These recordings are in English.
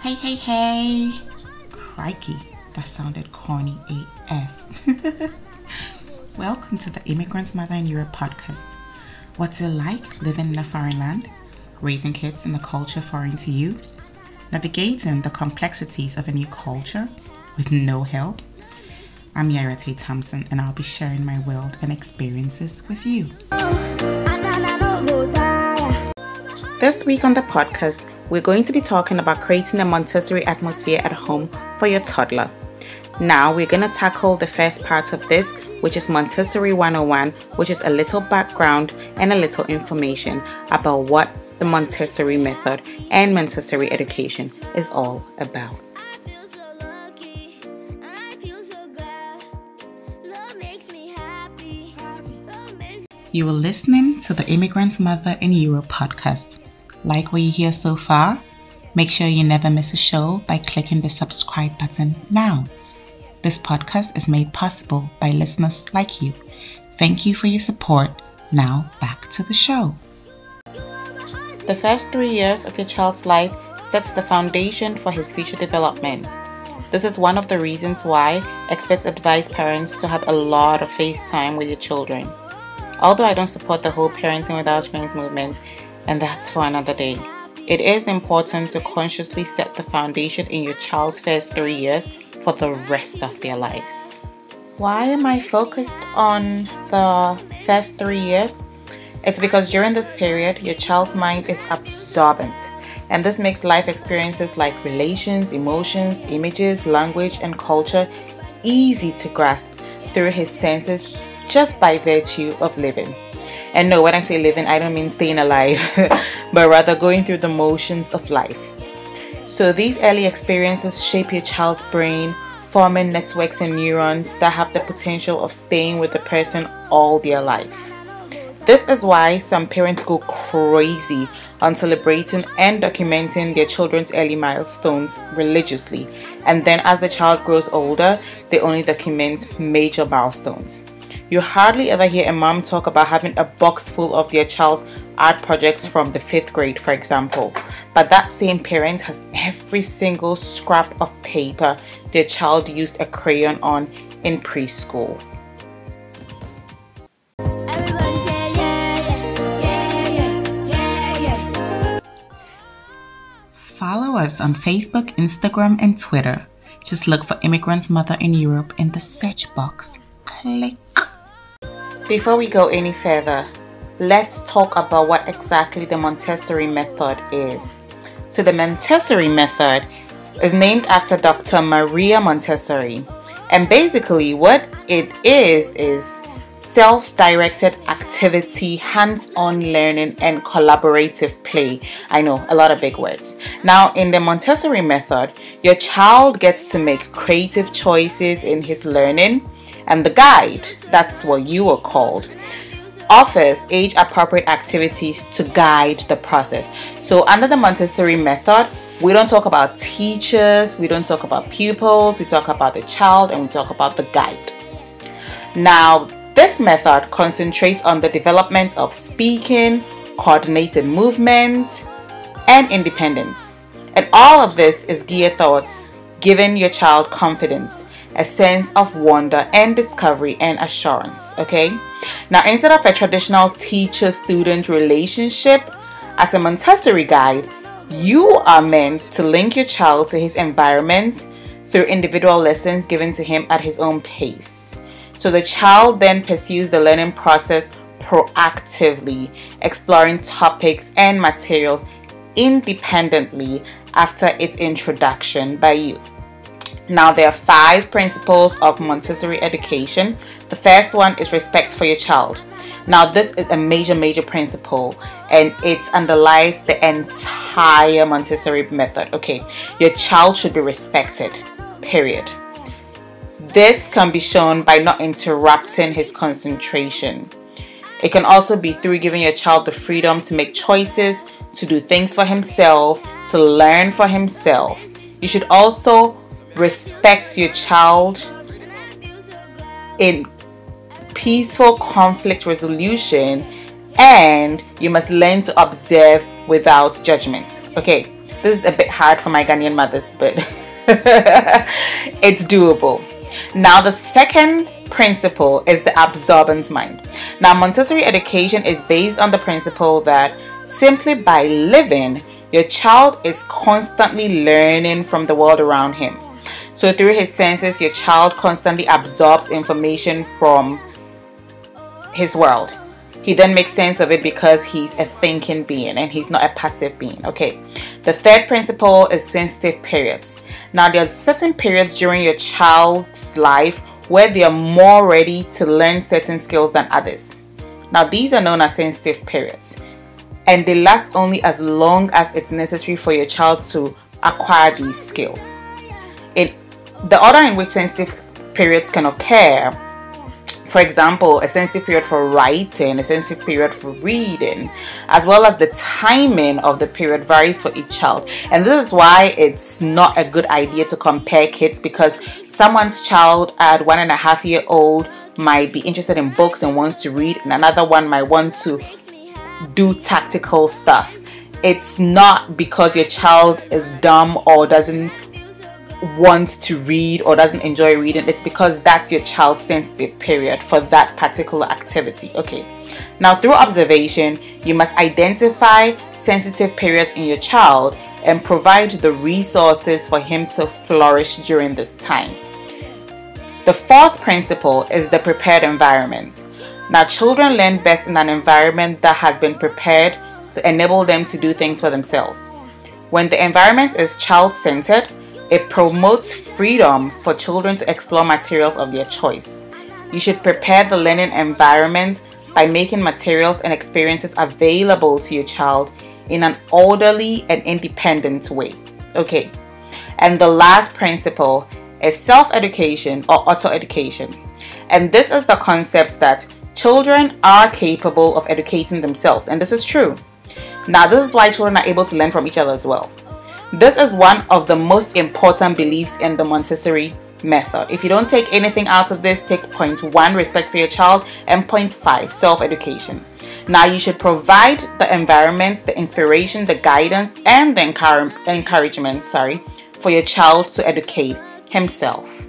Hey, hey, hey. Crikey, that sounded corny AF. Welcome to the Immigrant's Mother in Europe podcast. What's it like living in a foreign land, raising kids in a culture foreign to you, navigating the complexities of a new culture with no help? I'm Yaira T. Thompson, and I'll be sharing my world and experiences with you. This week on the podcast, we're going to be talking about creating a Montessori atmosphere at home for your toddler. Now, we're going to tackle the first part of this, which is Montessori 101, which is a little background and a little information about what the Montessori method and Montessori education is all about. You are listening to the Immigrant's Mother in Europe podcast. Like what you hear so far? Make sure you never miss a show by clicking the subscribe button now. This podcast is made possible by listeners like you. Thank you for your support. Now, back to the show. The first three years of your child's life sets the foundation for his future development. This is one of the reasons why experts advise parents to have a lot of face time with your children. Although I don't support the whole parenting without screens movement, and that's for another day. It is important to consciously set the foundation in your child's first three years for the rest of their lives. Why am I focused on the first three years? It's because during this period, your child's mind is absorbent, and this makes life experiences like relations, emotions, images, language, and culture easy to grasp through his senses just by virtue of living. And no, when I say living, I don't mean staying alive, but rather going through the motions of life. So these early experiences shape your child's brain, forming networks and neurons that have the potential of staying with the person all their life. This is why some parents go crazy on celebrating and documenting their children's early milestones religiously, and then as the child grows older, they only document major milestones. You hardly ever hear a mom talk about having a box full of their child's art projects from the fifth grade, for example. But that same parent has every single scrap of paper their child used a crayon on in preschool. Follow us on Facebook, Instagram, and Twitter. Just look for Immigrant's Mother in Europe in the search box. Click. Before we go any further, let's talk about what exactly the Montessori method is. So, the Montessori method is named after Dr. Maria Montessori, and basically, what it is is self directed activity, hands on learning, and collaborative play. I know a lot of big words. Now, in the Montessori method, your child gets to make creative choices in his learning and the guide, that's what you are called, offers age appropriate activities to guide the process. So, under the Montessori method, we don't talk about teachers, we don't talk about pupils, we talk about the child, and we talk about the guide. Now, this method concentrates on the development of speaking, coordinated movement, and independence. And all of this is geared towards giving your child confidence a sense of wonder and discovery and assurance. Okay, now instead of a traditional teacher student relationship, as a Montessori guide, you are meant to link your child to his environment through individual lessons given to him at his own pace. So the child then pursues the learning process proactively, exploring topics and materials independently after its introduction by you. Now, there are five principles of Montessori education. The first one is respect for your child. Now, this is a major, major principle and it underlies the entire Montessori method. Okay, your child should be respected, period. This can be shown by not interrupting his concentration. It can also be through giving your child the freedom to make choices, to do things for himself, to learn for himself. You should also respect your child in peaceful conflict resolution and you must learn to observe without judgment. Okay, This is a bit hard for my Ghanaian mothers, but it's doable. Now, the second principle is the absorbent mind. Now, Montessori education is based on the principle that simply by living, your child is constantly learning from the world around him. So, through his senses, your child constantly absorbs information from his world. He then makes sense of it because he's a thinking being and he's not a passive being. Okay. The third principle is sensitive periods. Now, there are certain periods during your child's life where they are more ready to learn certain skills than others. Now, these are known as sensitive periods and they last only as long as it's necessary for your child to acquire these skills. It, the order in which sensitive periods can occur for example, a sensitive period for writing, a sensitive period for reading, as well as the timing of the period varies for each child. And this is why it's not a good idea to compare kids because someone's child at one and a half year old might be interested in books and wants to read, and another one might want to do tactical stuff. It's not because your child is dumb or doesn't wants to read or doesn't enjoy reading, it's because that's your child sensitive period for that particular activity. Okay. Now, through observation, you must identify sensitive periods in your child and provide the resources for him to flourish during this time. The fourth principle is the prepared environment. Now, children learn best in an environment that has been prepared to enable them to do things for themselves. When the environment is child centered, it promotes freedom for children to explore materials of their choice. You should prepare the learning environment by making materials and experiences available to your child in an orderly and independent way. Okay. And the last principle is self education or auto education. And this is the concept that children are capable of educating themselves. And this is true. Now, this is why children are able to learn from each other as well. This is one of the most important beliefs in the Montessori method. If you don't take anything out of this, take point one, respect for your child, and point five, self education. Now, you should provide the environment, the inspiration, the guidance, and the encouragement, sorry, for your child to educate himself.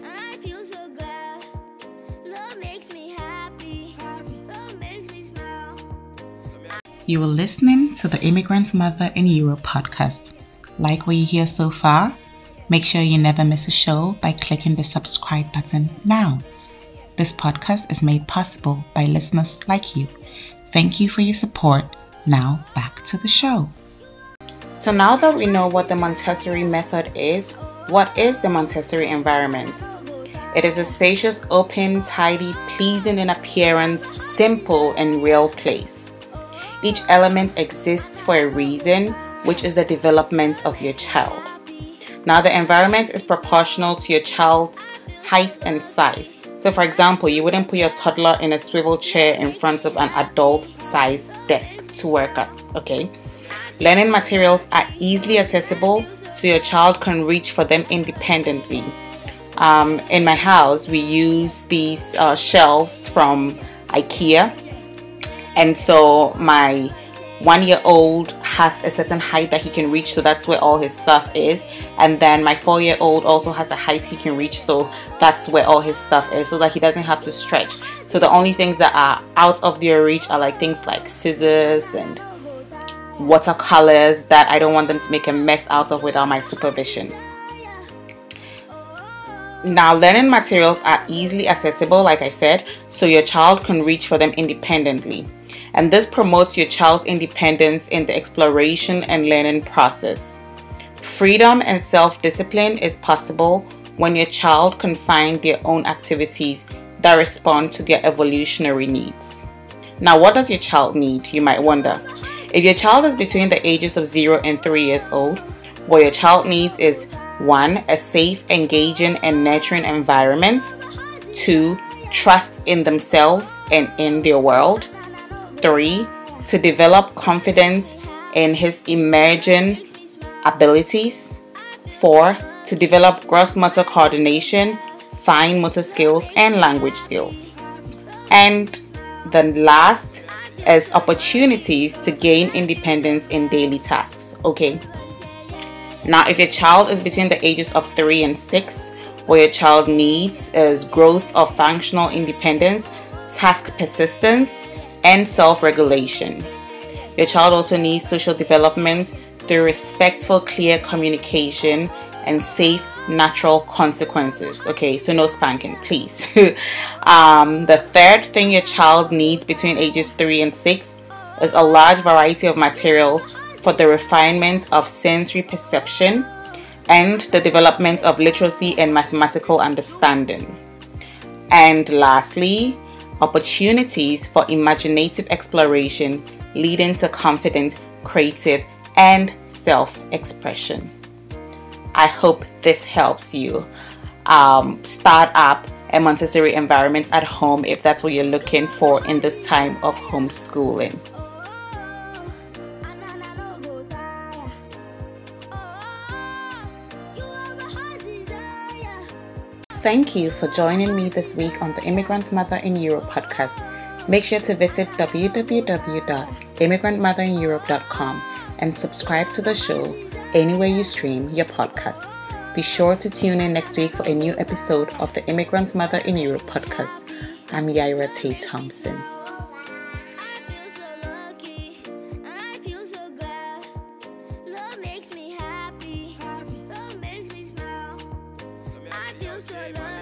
You were listening to the Immigrant's Mother in Europe podcast. Like what you hear so far? Make sure you never miss a show by clicking the subscribe button now. This podcast is made possible by listeners like you. Thank you for your support. Now, back to the show. So, now that we know what the Montessori method is, what is the Montessori environment? It is a spacious, open, tidy, pleasing in appearance, simple, and real place. Each element exists for a reason which is the development of your child. Now, the environment is proportional to your child's height and size. So, for example, you wouldn't put your toddler in a swivel chair in front of an adult size desk to work at, okay? Learning materials are easily accessible so your child can reach for them independently. Um, in my house, we use these uh, shelves from IKEA, and so my one year old has a certain height that he can reach so that's where all his stuff is. And then my four year old also has a height he can reach so that's where all his stuff is so that he doesn't have to stretch. So the only things that are out of their reach are like things like scissors and watercolors that I don't want them to make a mess out of without my supervision. Now, learning materials are easily accessible, like I said, so your child can reach for them independently and this promotes your child's independence in the exploration and learning process. Freedom and self discipline is possible when your child can find their own activities that respond to their evolutionary needs. Now, what does your child need? You might wonder. If your child is between the ages of 0 and 3 years old, what your child needs is 1. A safe, engaging, and nurturing environment, 2. Trust in themselves and in their world, Three, to develop confidence in his emerging abilities. Four, to develop gross motor coordination, fine motor skills, and language skills. And the last is opportunities to gain independence in daily tasks. Okay. Now, if your child is between the ages of 3 and 6, what your child needs is growth of functional independence, task persistence, and self regulation. Your child also needs social development through respectful, clear communication and safe, natural consequences. Okay, so no spanking, please. um, the third thing your child needs between ages 3 and 6 is a large variety of materials for the refinement of sensory perception and the development of literacy and mathematical understanding. And lastly, opportunities for imaginative exploration leading to confident, creative, and self expression. I hope this helps you um, start up a Montessori environment at home if that's what you're looking for in this time of homeschooling. Thank you for joining me this week on the Immigrants Mother in Europe podcast. Make sure to visit www.immigrantmotherineurope.com and subscribe to the show anywhere you stream your podcast. Be sure to tune in next week for a new episode of the Immigrants Mother in Europe podcast. I'm Yaira T. Thompson. makes me 对了。